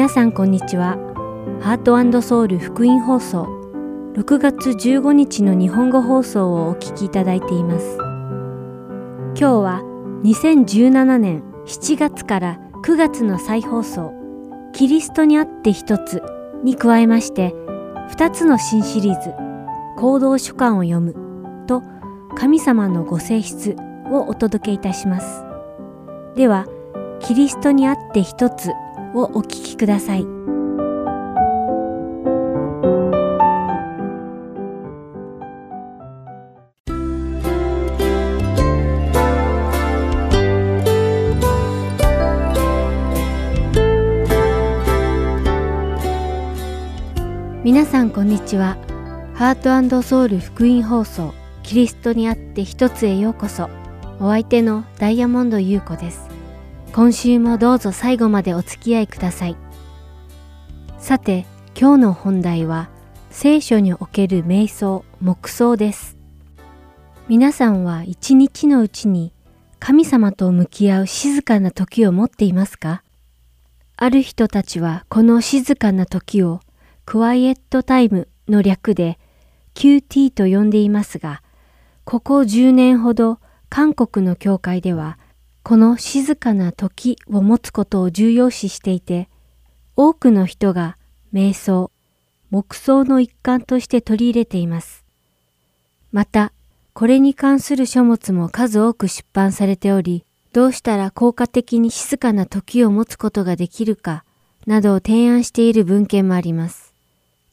皆さんこんにちは。ハートソウル福音放送6月15日の日本語放送をお聞きいただいています。今日は2017年7月から9月の再放送キリストにあって一つに加えまして2つの新シリーズ行動書簡を読むと神様のご性質をお届けいたします。では、キリストにあって一つをお聞きください。皆さんこんにちは。ハートソウル福音放送キリストにあって一つへようこそ。お相手のダイヤモンド優子です。今週もどうぞ最後までお付き合いください。さて、今日の本題は、聖書における瞑想、黙想です。皆さんは一日のうちに神様と向き合う静かな時を持っていますか？ある人たちはこの静かな時をクワイエットタイムの略で QT と呼んでいますが、ここ10年ほど韓国の教会では、この静かな時を持つことを重要視していて、多くの人が瞑想、黙想の一環として取り入れています。また、これに関する書物も数多く出版されており、どうしたら効果的に静かな時を持つことができるか、などを提案している文献もあります。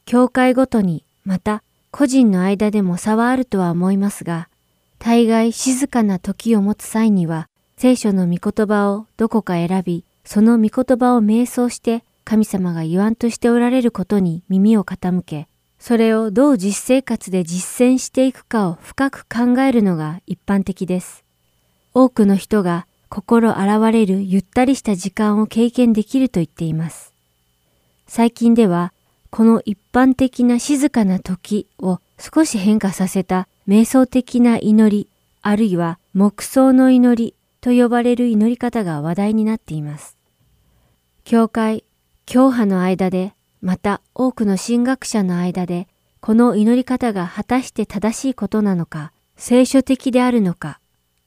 教会ごとに、また個人の間でも差はあるとは思いますが、大概静かな時を持つ際には、聖書の御言葉をどこか選び、その御言葉を瞑想して神様が言わんとしておられることに耳を傾け、それをどう実生活で実践していくかを深く考えるのが一般的です。多くの人が心現れるゆったりした時間を経験できると言っています。最近では、この一般的な静かな時を少し変化させた瞑想的な祈り、あるいは黙想の祈りと呼ばれる祈り方が話題になっています。教会、教派の間で、また多くの神学者の間で、この祈り方が果たして正しいことなのか、聖書的であるのか、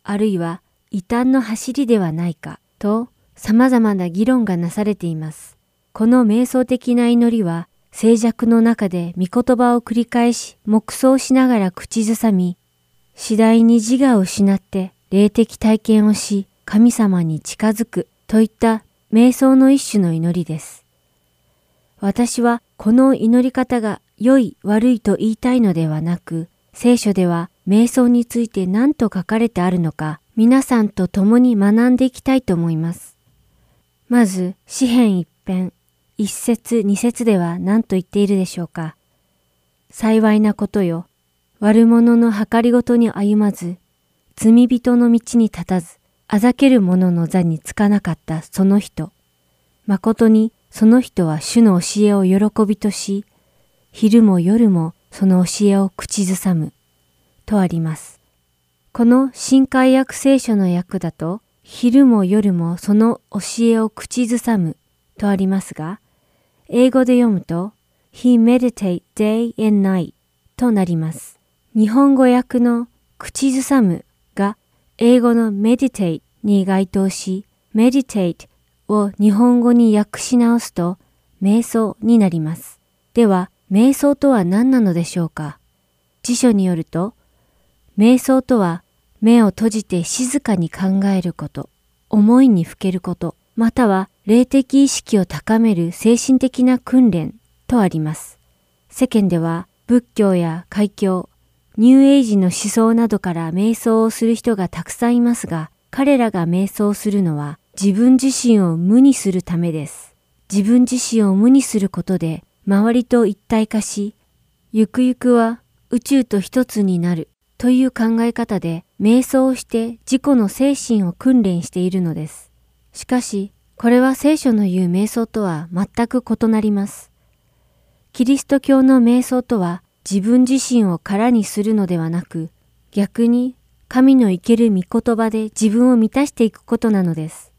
あるいは異端の走りではないか、と様々な議論がなされています。この瞑想的な祈りは、静寂の中で御言葉を繰り返し黙想しながら口ずさみ、次第に自我を失って霊的体験をし神様に近づくといった瞑想の一種の祈りです。私はこの祈り方が良い悪いと言いたいのではなく、聖書では瞑想について何と書かれてあるのか皆さんと共に学んでいきたいと思います。まず、詩篇一編、一節二節では何と言っているでしょうか。幸いなことよ。悪者の計りごとに歩まず、罪人の道に立たず、あざける者の座につかなかったその人。誠にその人は主の教えを喜びとし、昼も夜もその教えを口ずさむ。とあります。この新海訳聖書の訳だと、昼も夜もその教えを口ずさむとありますが、英語で読むと He meditate day and night となります。日本語訳の口ずさむ英語の meditate に該当し、meditate を日本語に訳し直すと瞑想になります。では、瞑想とは何なのでしょうか？辞書によると、瞑想とは目を閉じて静かに考えること、思いにふけること、または霊的意識を高める精神的な訓練とあります。世間では仏教や海峡、ニューエイジの思想などから瞑想をする人がたくさんいますが、彼らが瞑想するのは自分自身を無にするためです。自分自身を無にすることで周りと一体化し、ゆくゆくは宇宙と一つになるという考え方で瞑想をして自己の精神を訓練しているのです。しかし、これは聖書の言う瞑想とは全く異なります。キリスト教の瞑想とは自分自身を空にするのではなく、逆に神の生ける御言葉で自分を満たしていくことなのです。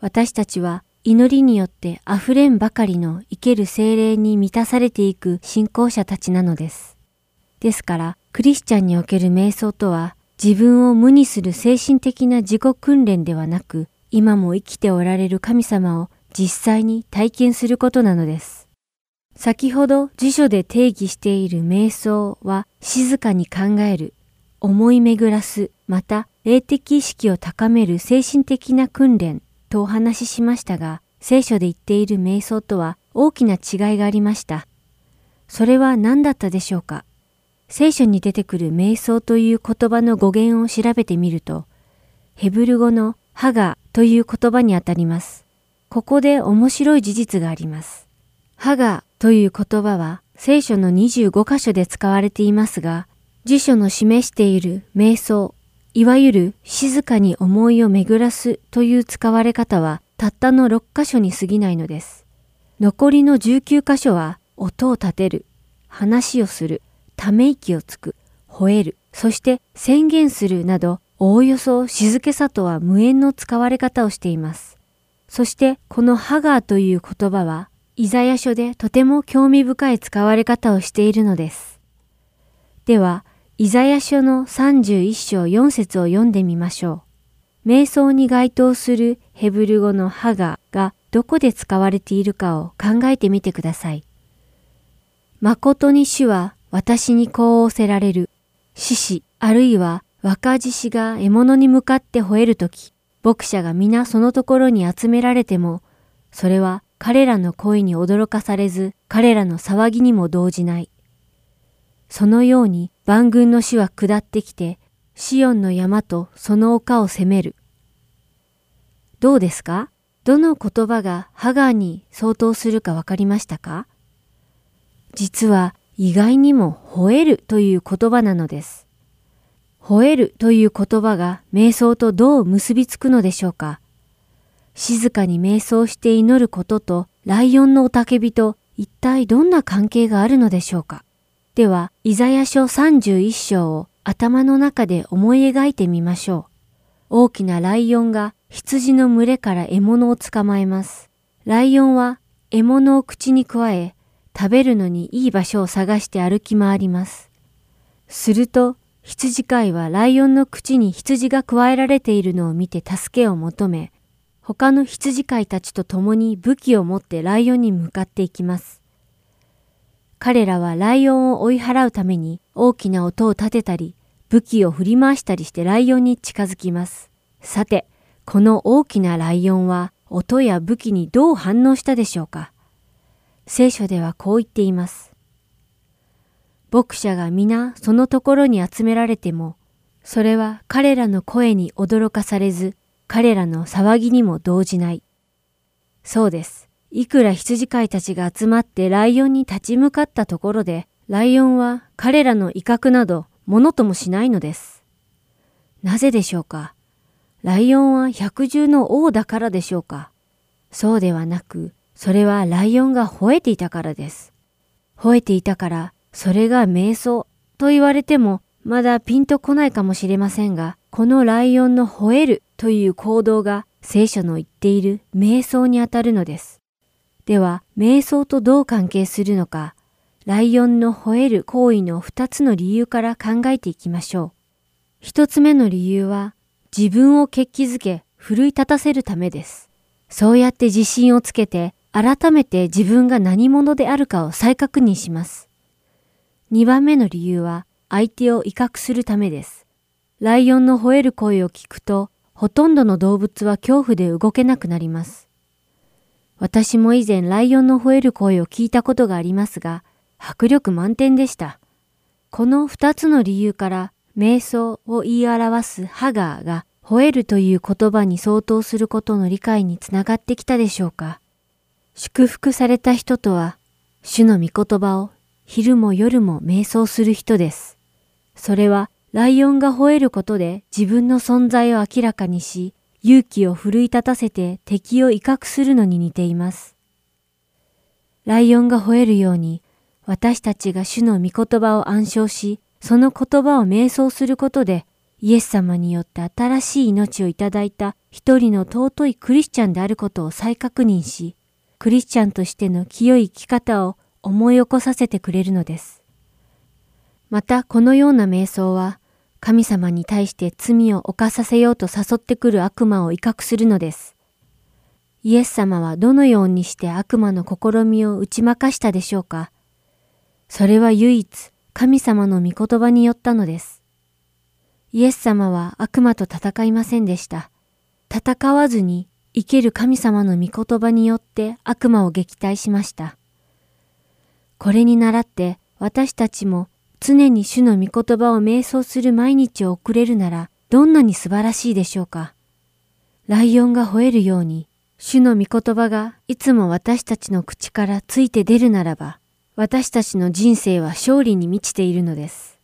私たちは祈りによって溢れんばかりの生ける精霊に満たされていく信仰者たちなのです。ですから、クリスチャンにおける瞑想とは、自分を無にする精神的な自己訓練ではなく、今も生きておられる神様を実際に体験することなのです。先ほど辞書で定義している瞑想は静かに考える、思い巡らす、また霊的意識を高める精神的な訓練とお話ししましたが、聖書で言っている瞑想とは大きな違いがありました。それは何だったでしょうか？聖書に出てくる瞑想という言葉の語源を調べてみると、ヘブル語のハガという言葉にあたります。ここで面白い事実があります。ハガという言葉は聖書の25箇所で使われていますが、辞書の示している瞑想、いわゆる静かに思いを巡らすという使われ方はたったの6箇所に過ぎないのです。残りの19箇所は音を立てる、話をする、ため息をつく、吠える、そして宣言するなど、おおよそ静けさとは無縁の使われ方をしています。そしてこのハガーという言葉は、イザヤ書でとても興味深い使われ方をしているのです。では、イザヤ書の31章4節を読んでみましょう。瞑想に該当するヘブル語のハガがどこで使われているかを考えてみてください。誠に主は私にこう仰せられる。獅子、あるいは若獅子が獲物に向かって吠えるとき、牧者が皆そのところに集められても、それは彼らの声に驚かされず、彼らの騒ぎにも動じない。そのように万軍の死は下ってきて、シオンの山とその丘を攻める。どうですか？どの言葉がハガーに相当するかわかりましたか？実は意外にも吠えるという言葉なのです。吠えるという言葉が瞑想とどう結びつくのでしょうか？静かに瞑想して祈ることとライオンの雄たけびと一体どんな関係があるのでしょうか？では、イザヤ書31章を頭の中で思い描いてみましょう。大きなライオンが羊の群れから獲物を捕まえます。ライオンは獲物を口にくわえ、食べるのにいい場所を探して歩き回ります。すると、羊飼いはライオンの口に羊が加えられているのを見て助けを求め、他の羊飼いたちと共に武器を持ってライオンに向かっていきます。彼らはライオンを追い払うために大きな音を立てたり、武器を振り回したりしてライオンに近づきます。さて、この大きなライオンは音や武器にどう反応したでしょうか？聖書ではこう言っています。牧者が皆そのところに集められても、それは彼らの声に驚かされず、彼らの騒ぎにも動じない。そうです。いくら羊飼いたちが集まってライオンに立ち向かったところで、ライオンは彼らの威嚇などものともしないのです。なぜでしょうか？ライオンは百獣の王だからでしょうか？そうではなく、それはライオンが吠えていたからです。吠えていたから、それが瞑想と言われても、まだピンとこないかもしれませんが、このライオンの吠えるという行動が聖書の言っている瞑想にあたるのです。では、瞑想とどう関係するのか、ライオンの吠える行為の二つの理由から考えていきましょう。一つ目の理由は、自分を決起づけ、奮い立たせるためです。そうやって自信をつけて、改めて自分が何者であるかを再確認します。2番目の理由は相手を威嚇するためです。ライオンの吠える声を聞くと、ほとんどの動物は恐怖で動けなくなります。私も以前ライオンの吠える声を聞いたことがありますが、迫力満点でした。この二つの理由から、瞑想を言い表すハガーが吠えるという言葉に相当することの理解につながってきたでしょうか。祝福された人とは、主の御言葉を昼も夜も瞑想する人です。それは、ライオンが吠えることで自分の存在を明らかにし、勇気を奮い立たせて敵を威嚇するのに似ています。ライオンが吠えるように、私たちが主の御言葉を暗唱し、その言葉を瞑想することで、イエス様によって新しい命をいただいた一人の尊いクリスチャンであることを再確認し、クリスチャンとしての清い生き方を思い起こさせてくれるのです。またこのような瞑想は神様に対して罪を犯させようと誘ってくる悪魔を威嚇するのです。イエス様はどのようにして悪魔の試みを打ち負かしたでしょうかそれは唯一神様の御言葉によったのです。イエス様は悪魔と戦いませんでした。戦わずに生ける神様の御言葉によって悪魔を撃退しました。これに倣って私たちも常に主の御言葉を瞑想する毎日を送れるなら、どんなに素晴らしいでしょうか。ライオンが吠えるように、主の御言葉がいつも私たちの口からついて出るならば、私たちの人生は勝利に満ちているのです。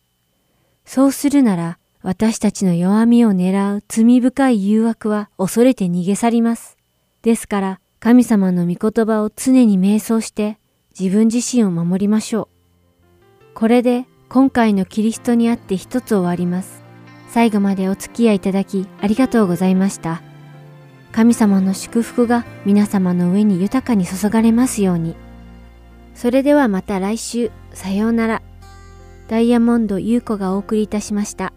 そうするなら、私たちの弱みを狙う罪深い誘惑は恐れて逃げ去ります。ですから、神様の御言葉を常に瞑想して自分自身を守りましょう。これで今回のキリストにあって一つ終わります。最後までお付き合いいただきありがとうございました。神様の祝福が皆様の上に豊かに注がれますように。それではまた来週、さようなら。ダイヤモンド優子がお送りいたしました。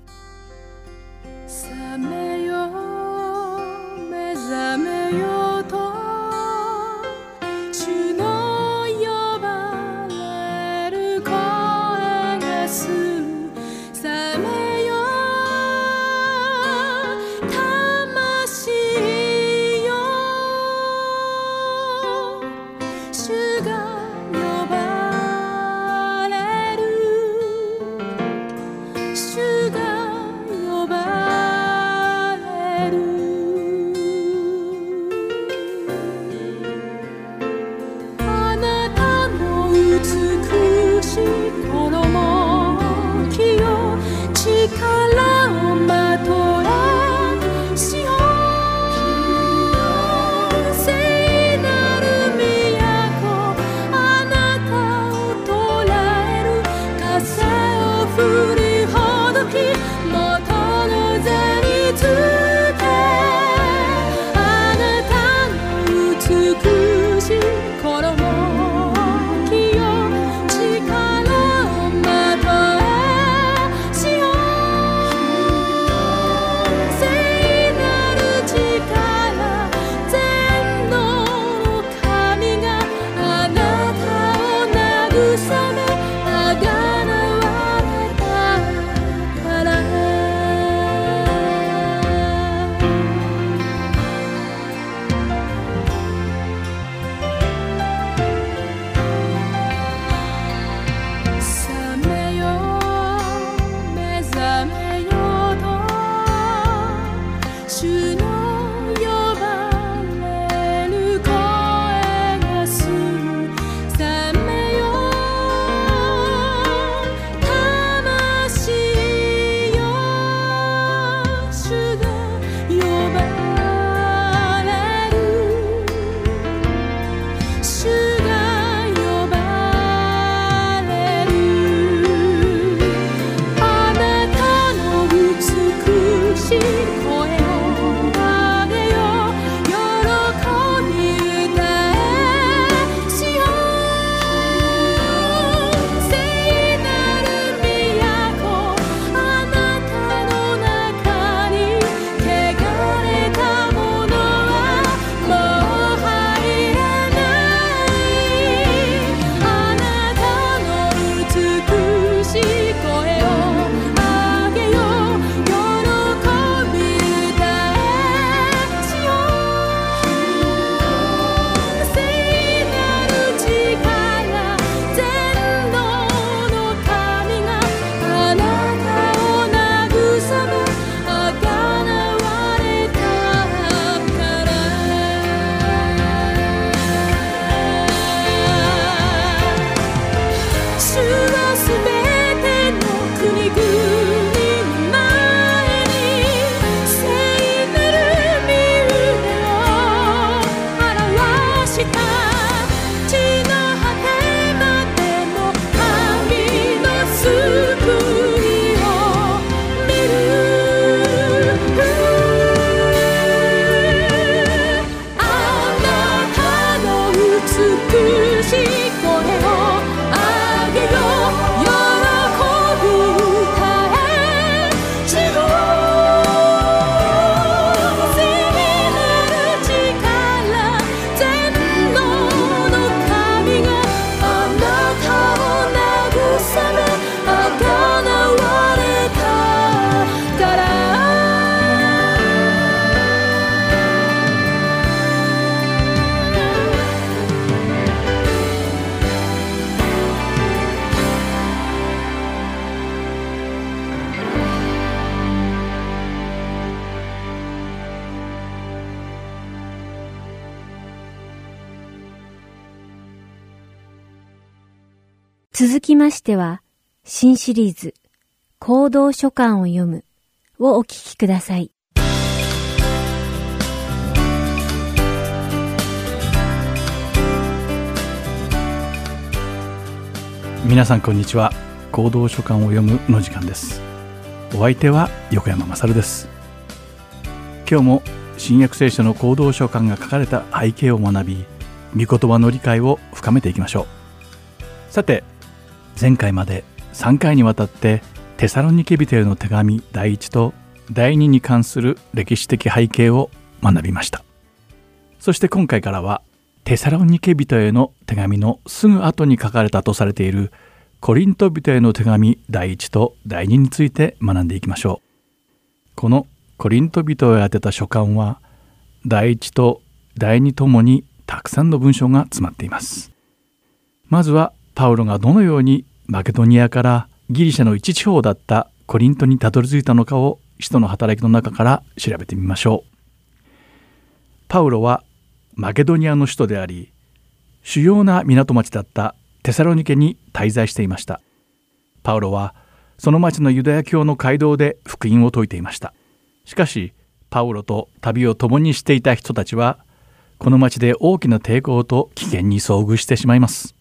続きましては、新シリーズ、行動書簡を読むをお聞きください。皆さんこんにちは。行動書簡を読むの時間です。お相手は横山まさるです。今日も新約聖書の行動書簡が書かれた背景を学び御言葉の理解を深めていきましょう。さて前回まで3回にわたってテサロニケ人への手紙第1と第2に関する歴史的背景を学びましたそして今回からはテサロニケ人への手紙のすぐ後に書かれたとされているコリント人への手紙第1と第2について学んでいきましょう。このコリント人へ宛てた書簡は第1と第2ともにたくさんの文章が詰まっています。まずはパウロがどのようにマケドニアからギリシャの一地方だったコリントにたどり着いたのかを使徒の働きの中から調べてみましょう。パウロはマケドニアの首都であり主要な港町だったテサロニケに滞在していました。パウロはその町のユダヤ教の街道で福音を説いていました。しかしパウロと旅を共にしていた人たちはこの町で大きな抵抗と危険に遭遇してしまいます。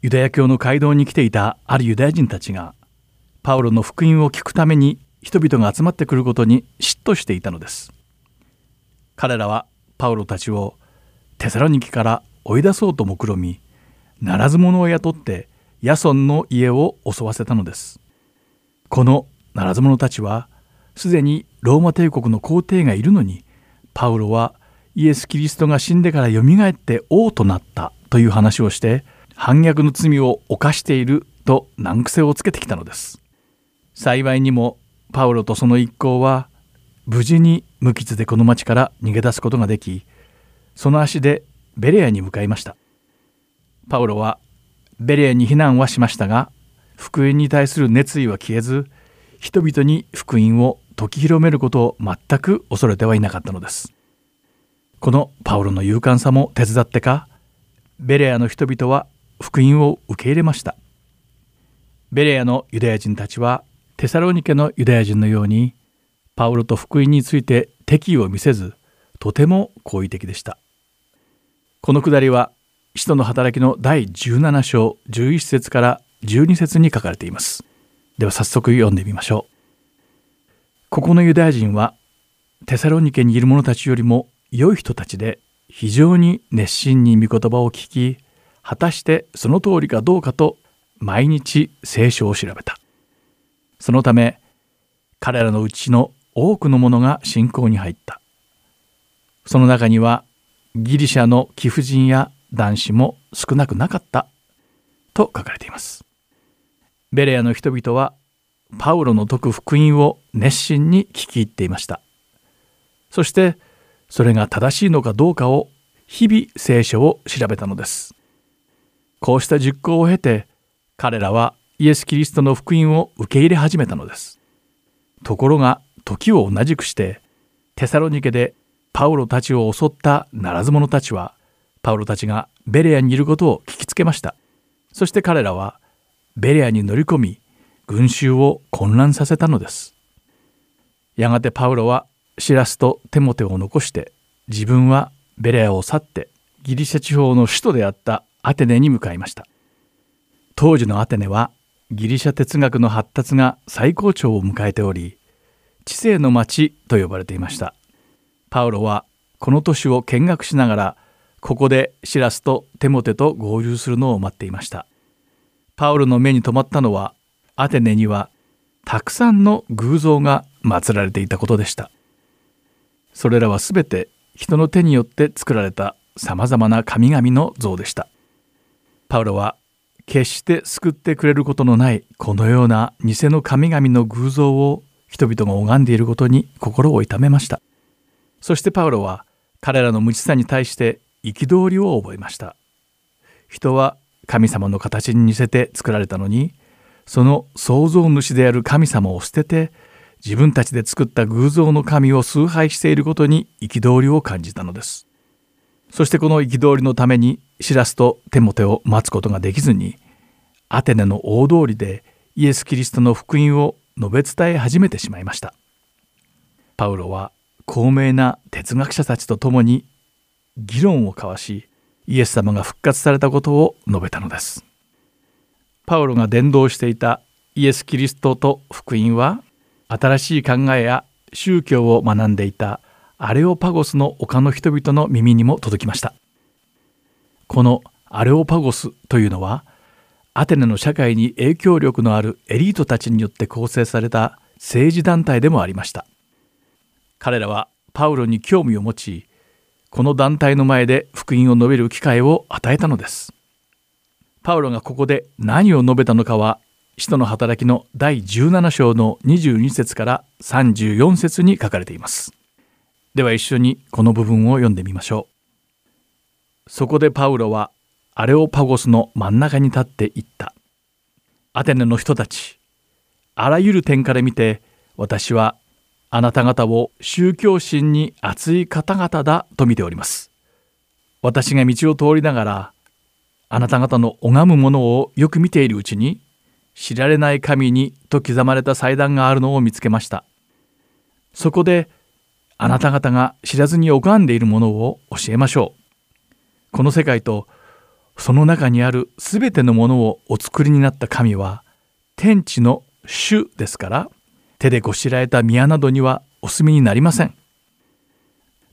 ユダヤ教の街道に来ていたあるユダヤ人たちがパウロの福音を聞くために人々が集まってくることに嫉妬していたのです。彼らはパウロたちをテサロニキから追い出そうと目論みならず者を雇ってヤソンの家を襲わせたのです。このならず者たちはすでにローマ帝国の皇帝がいるのにパウロはイエス・キリストが死んでからよみがえって王となったという話をして反逆の罪を犯していると難癖をつけてきたのです。幸いにもパウロとその一行は無事に無傷でこの町から逃げ出すことができその足でベレアに向かいました。パウロはベレアに避難はしましたが福音に対する熱意は消えず人々に福音を説き広めることを全く恐れてはいなかったのです。このパウロの勇敢さも手伝ってかベレアの人々は福音を受け入れました。ベレアのユダヤ人たちはテサロニケのユダヤ人のようにパウロと福音について敵意を見せずとても好意的でした。このくだりは使徒の働きの第17章11節から12節に書かれています。では早速読んでみましょう。ここのユダヤ人はテサロニケにいる者たちよりも良い人たちで非常に熱心に御言葉を聞き果たしてその通りかどうかと毎日聖書を調べたそのため彼らのうちの多くの者が信仰に入った。その中にはギリシャの貴婦人や男子も少なくなかったと書かれています。ベレアの人々はパウロの説く福音を熱心に聞き入っていました。そしてそれが正しいのかどうかを日々聖書を調べたのです。こうした実行を経て彼らはイエス・キリストの福音を受け入れ始めたのです。ところが時を同じくしてテサロニケでパウロたちを襲ったならず者たちはパウロたちがベレアにいることを聞きつけましたそして彼らはベレアに乗り込み群衆を混乱させたのですやがてパウロはシラスとテモテを残して自分はベレアを去ってギリシャ地方の首都であったアテネに向かいました。当時のアテネはギリシャ哲学の発達が最高潮を迎えており知性の町と呼ばれていました。パウロはこの都市を見学しながらここでシラスとテモテと合流するのを待っていました。パウロの目に留まったのはアテネにはたくさんの偶像が祀られていたことでした。それらはすべて人の手によって作られたさまざまな神々の像でした。パウロは決して救ってくれることのないこのような偽の神々の偶像を人々が拝んでいることに心を痛めました。そしてパウロは彼らの無知さに対して憤りを覚えました。人は神様の形に似せて作られたのにその創造主である神様を捨てて自分たちで作った偶像の神を崇拝していることに憤りを感じたのです。そしてこの憤りのためにシラスとテモテを待つことができずにアテネの大通りでイエス・キリストの福音を述べ伝え始めてしまいました。パウロは高名な哲学者たちと共に議論を交わしイエス様が復活されたことを述べたのです。パウロが伝道していたイエス・キリストと福音は新しい考えや宗教を学んでいたアレオパゴスの丘の人々の耳にも届きました。このアレオパゴスというのはアテネの社会に影響力のあるエリートたちによって構成された政治団体でもありました。彼らはパウロに興味を持ちこの団体の前で福音を述べる機会を与えたのです。パウロがここで何を述べたのかは使徒の働きの第17章の22節から34節に書かれています。では一緒にこの部分を読んでみましょう。そこでパウロはアレオパゴスの真ん中に立って言った。アテネの人たち、あらゆる点から見て私はあなた方を宗教心に熱い方々だと見ております。私が道を通りながらあなた方の拝むものをよく見ているうちに知られない神にと刻まれた祭壇があるのを見つけました。そこであなた方が知らずに拝んでいるものを教えましょう。この世界とその中にあるすべてのものをお作りになった神は天地の主ですから手でこしらえた宮などにはお住みになりません。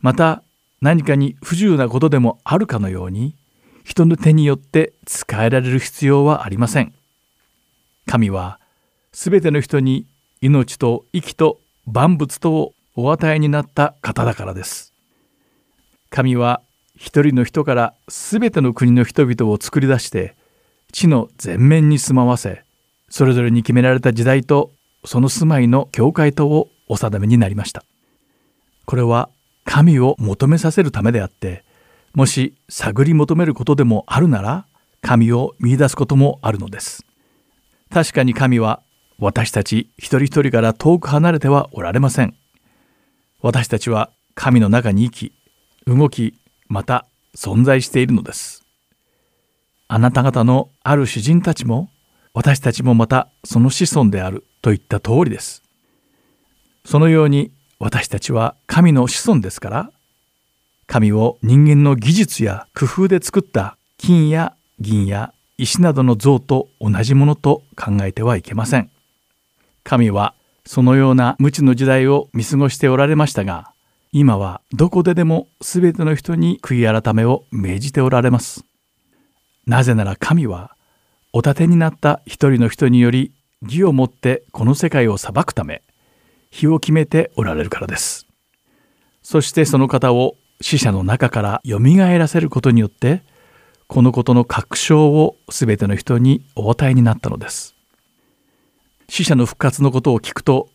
また何かに不自由なことでもあるかのように人の手によって使えられる必要はありません。神はすべての人に命と息と万物とをお与えになった方だからです。神は一人の人から全ての国の人々を作り出して地の全面に住まわせそれぞれに決められた時代とその住まいの境界とをお定めになりました。これは神を求めさせるためであってもし探り求めることでもあるなら神を見出すこともあるのです。確かに神は私たち一人一人から遠く離れてはおられません。私たちは神の中に生き動きまた存在しているのです。あなた方のある詩人たちも私たちもまたその子孫であるといった通りです。そのように私たちは神の子孫ですから神を人間の技術や工夫で作った金や銀や石などの像と同じものと考えてはいけません。神はそのような無知の時代を見過ごしておられましたが今はどこででも全ての人に悔い改めを命じておられます。なぜなら神はお立てになった一人の人により義をもってこの世界を裁くため日を決めておられるからです。そしてその方を死者の中からよみがえらせることによってこのことの確証を全ての人にお与えになったのです。死者の復活のことを聞くと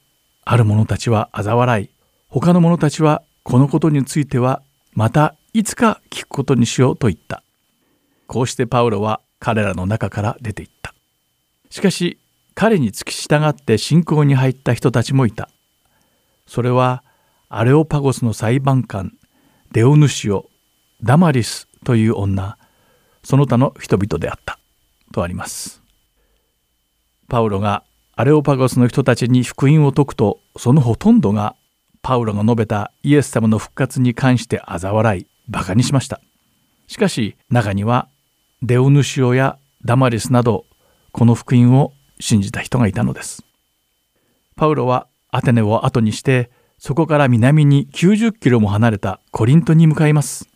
ある者たちは嘲笑い他の者たちはこのことについてはまたいつか聞くことにしようと言った。こうしてパウロは彼らの中から出て行った。しかし彼に付き従って信仰に入った人たちもいた。それはアレオパゴスの裁判官デオヌシオダマリスという女その他の人々であったとあります。パウロがアレオパゴスの人たちに福音を説くとそのほとんどがパウロが述べたイエス様の復活に関して嘲笑いバカにしました。しかし中にはデオヌシオやダマリスなどこの福音を信じた人がいたのです。パウロはアテネを後にしてそこから南に90キロも離れたコリントに向かいます。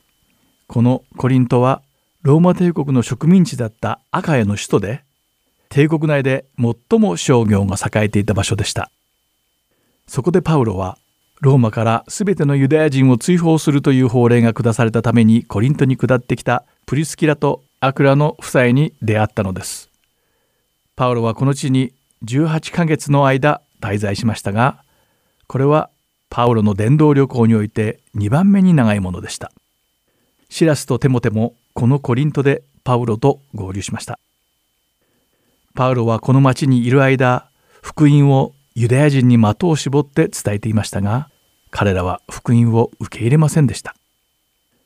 このコリントはローマ帝国の植民地だったアカヤの首都で帝国内で最も商業が栄えていた場所でした。そこでパウロはローマから全てのユダヤ人を追放するという法令が下されたためにコリントに下ってきたプリスキラとアクラの夫妻に出会ったのです。パウロはこの地に18ヶ月の間滞在しましたがこれはパウロの伝道旅行において2番目に長いものでした。シラスとテモテもこのコリントでパウロと合流しました。パウロはこの町にいる間福音をユダヤ人に的を絞って伝えていましたが彼らは福音を受け入れませんでした。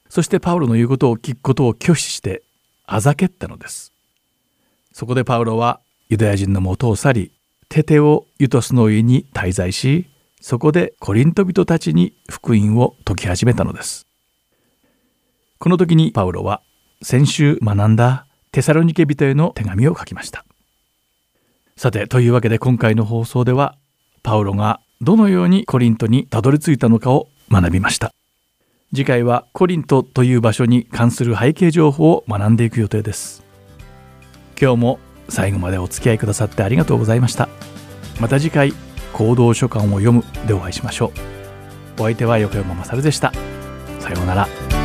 そしてパウロの言うことを聞くことを拒否してあざけったのです。そこでパウロはユダヤ人の元を去りテテをユトスの家に滞在しそこでコリント人たちに福音を説き始めたのです。この時にパウロは先週学んだテサロニケ人への手紙を書きました。さてというわけで今回の放送ではパウロがどのようにコリントにたどり着いたのかを学びました。次回はコリントという場所に関する背景情報を学んでいく予定です。今日も最後までお付き合いくださってありがとうございました。また次回行動書簡を読むでお会いしましょう。お相手は横山勝でした。さようなら。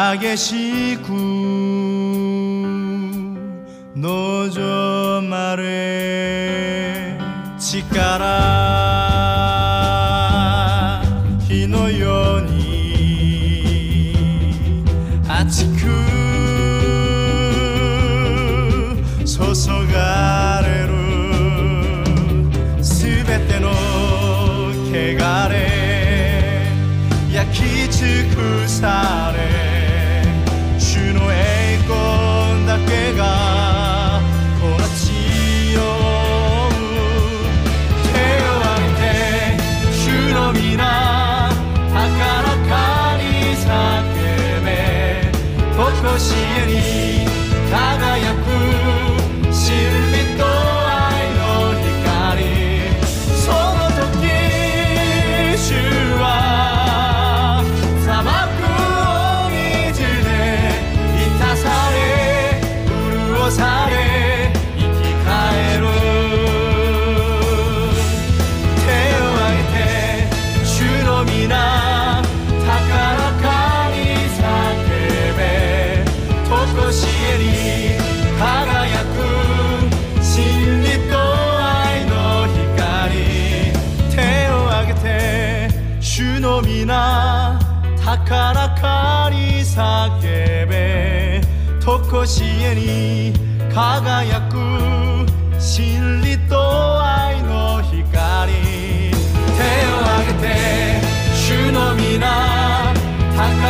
激しく望常しえに輝く真理と愛の光。手を挙げて主の皆高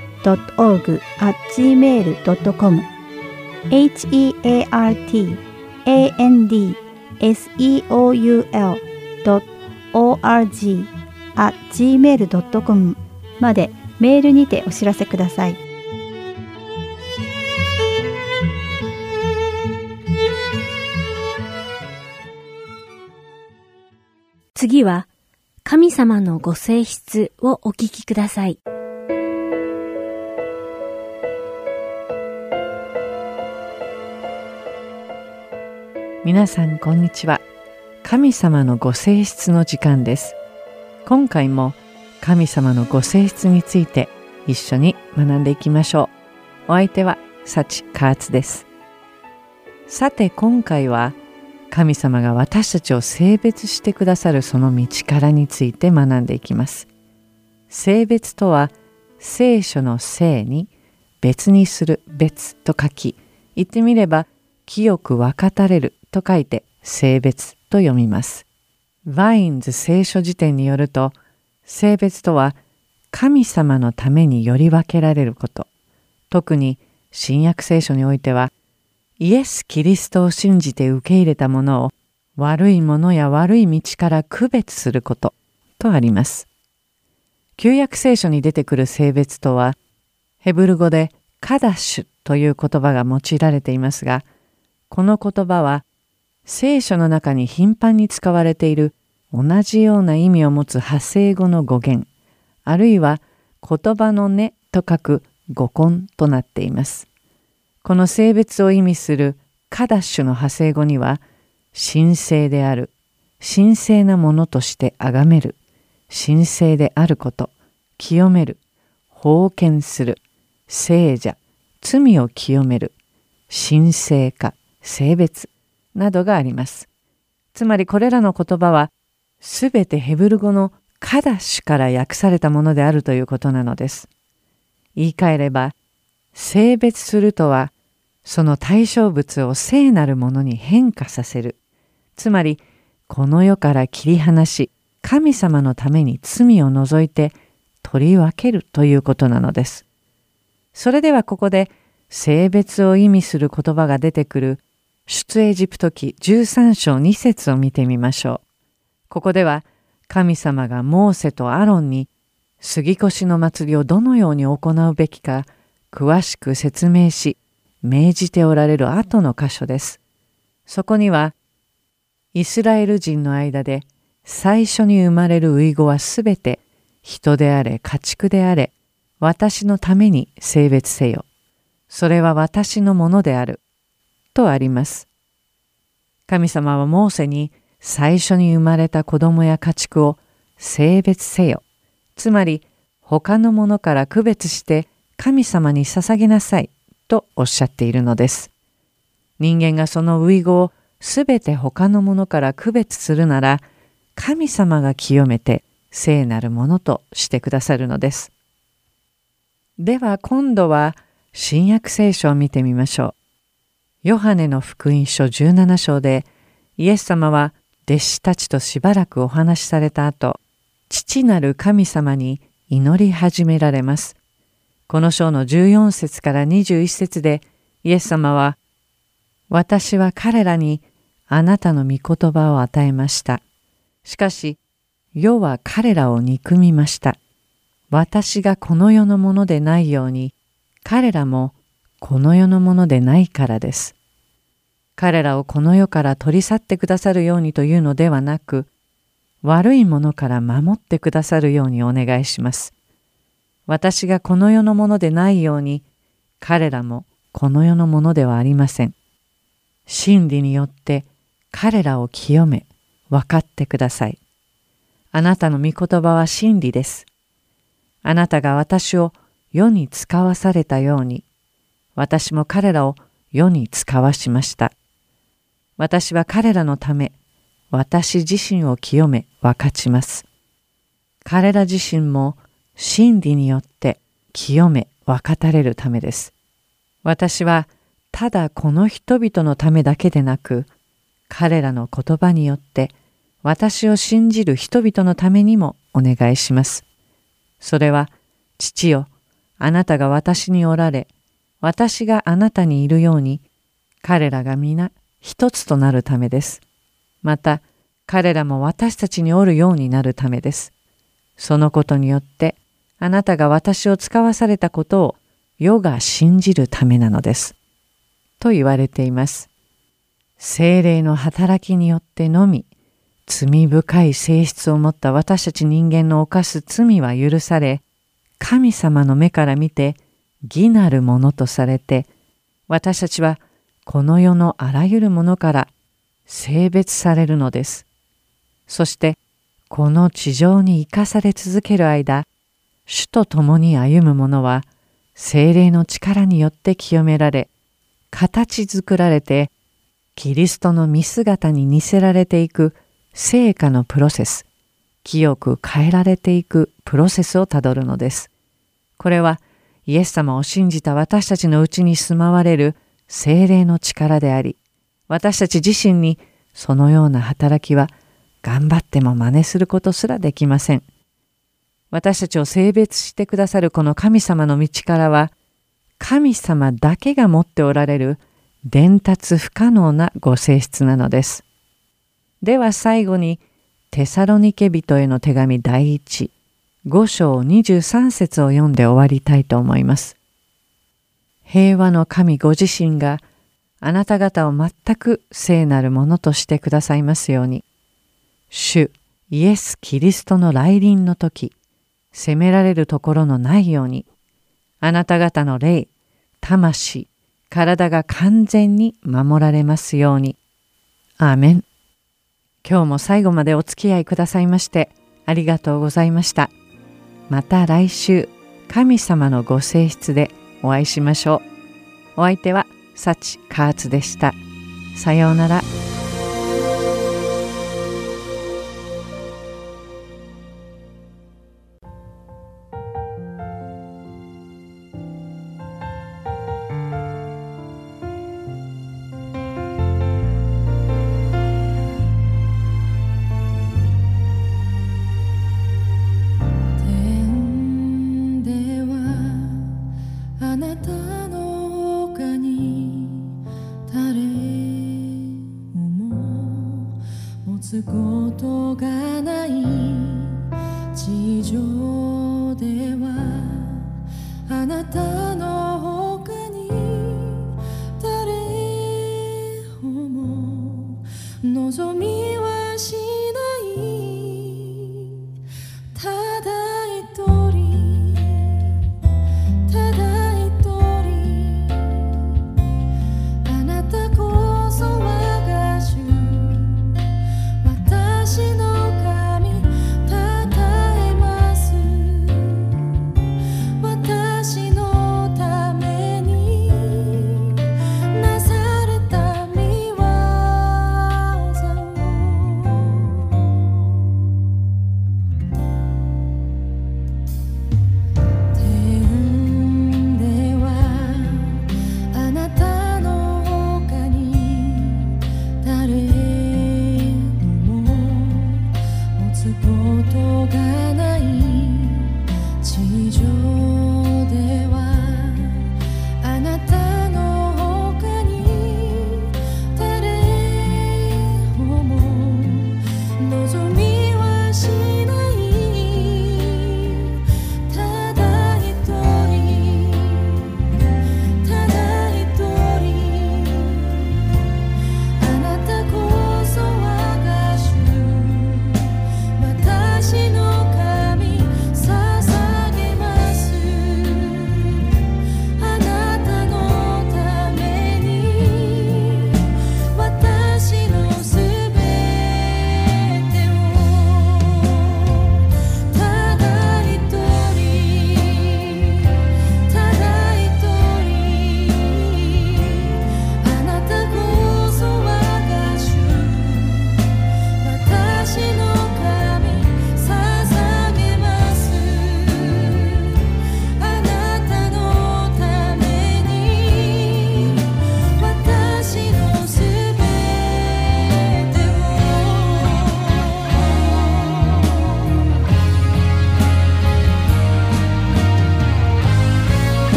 org at gmail.com heartandseoul.org.gmail.com までメールにてお知らせください。次は、神様のご性質をお聞きください。皆さんこんにちは。神様のご性質の時間です。今回も神様のご性質について一緒に学んでいきましょう。お相手は幸カーツです。さて今回は神様が私たちを聖別してくださるその道からについて学んでいきます。聖別とは聖書の聖に別にする別と書き言ってみれば聖く分かたれると書いて聖別と読みます。バインズ聖書辞典によると聖別とは神様のためにより分けられること特に新約聖書においてはイエス・キリストを信じて受け入れたものを悪いものや悪い道から区別することとあります。旧約聖書に出てくる性別とはヘブル語でカダッシュという言葉が用いられていますがこの言葉は聖書の中に頻繁に使われている同じような意味を持つ派生語の語源あるいは言葉の根と書く語根となっています。この性別を意味するカダッシュの派生語には神聖である神聖なものとして崇める神聖であること清める封建する聖者罪を清める神聖化性別などがあります。つまりこれらの言葉はすべてヘブル語のカダシュから訳されたものであるということなのです。言い換えれば性別するとはその対象物を聖なるものに変化させる。つまりこの世から切り離し神様のために罪を除いて取り分けるということなのです。それではここで性別を意味する言葉が出てくる出エジプト記13章2節を見てみましょう。ここでは神様がモーセとアロンに杉越の祭りをどのように行うべきか詳しく説明し命じておられる後の箇所です。そこにはイスラエル人の間で最初に生まれる遺語はすべて人であれ家畜であれ私のために性別せよ。それは私のものである。とあります。神様はモーセに最初に生まれた子供や家畜を性別せよ。つまり他のものから区別して神様に捧げなさいとおっしゃっているのです。人間がその遺語をすべて他のものから区別するなら神様が清めて聖なるものとしてくださるのです。では今度は新約聖書を見てみましょう。ヨハネの福音書17章でイエス様は弟子たちとしばらくお話しされた後、父なる神様に祈り始められます。この章の14節から21節でイエス様は、私は彼らにあなたの御言葉を与えました。しかし、世は彼らを憎みました。私がこの世のものでないように、彼らもこの世のものでないからです。彼らをこの世から取り去ってくださるようにというのではなく、悪いものから守ってくださるようにお願いします。私がこの世のものでないように、彼らもこの世のものではありません。真理によって彼らを清め、分かってください。あなたの御言葉は真理です。あなたが私を世に使わされたように、私も彼らを世に使わしました。私は彼らのため、私自身を清め分かちます。彼ら自身も真理によって清め分かたれるためです。私はただこの人々のためだけでなく、彼らの言葉によって私を信じる人々のためにもお願いします。それは、父よ、あなたが私におられ、私があなたにいるように、彼らが皆一つとなるためです。また、彼らも私たちにおるようになるためです。そのことによって、あなたが私を使わされたことを世が信じるためなのです。と言われています。精霊の働きによってのみ、罪深い性質を持った私たち人間の犯す罪は許され、神様の目から見て義なるものとされて、私たちはこの世のあらゆるものから性別されるのです。そしてこの地上に生かされ続ける間、主と共に歩む者は精霊の力によって清められ、形作られて、キリストの見姿に似せられていく成果のプロセス、清く変えられていくプロセスをたどるのです。これはイエス様を信じた私たちのうちに住まわれる精霊の力であり、私たち自身にそのような働きは頑張っても真似することすらできません。私たちを性別してくださるこの神様の道からは、神様だけが持っておられる伝達不可能なご性質なのです。では最後に、テサロニケ人への手紙第一、五章23節を読んで終わりたいと思います。平和の神ご自身があなた方を全く聖なるものとしてくださいますように。主イエス・キリストの来臨の時、責められるところのないように、あなた方の霊、魂、体が完全に守られますように。アーメン。今日も最後までお付き合いくださいましてありがとうございました。また来週、神様のご性質でお会いしましょう。お相手は幸カーツでした。さようなら。望みはし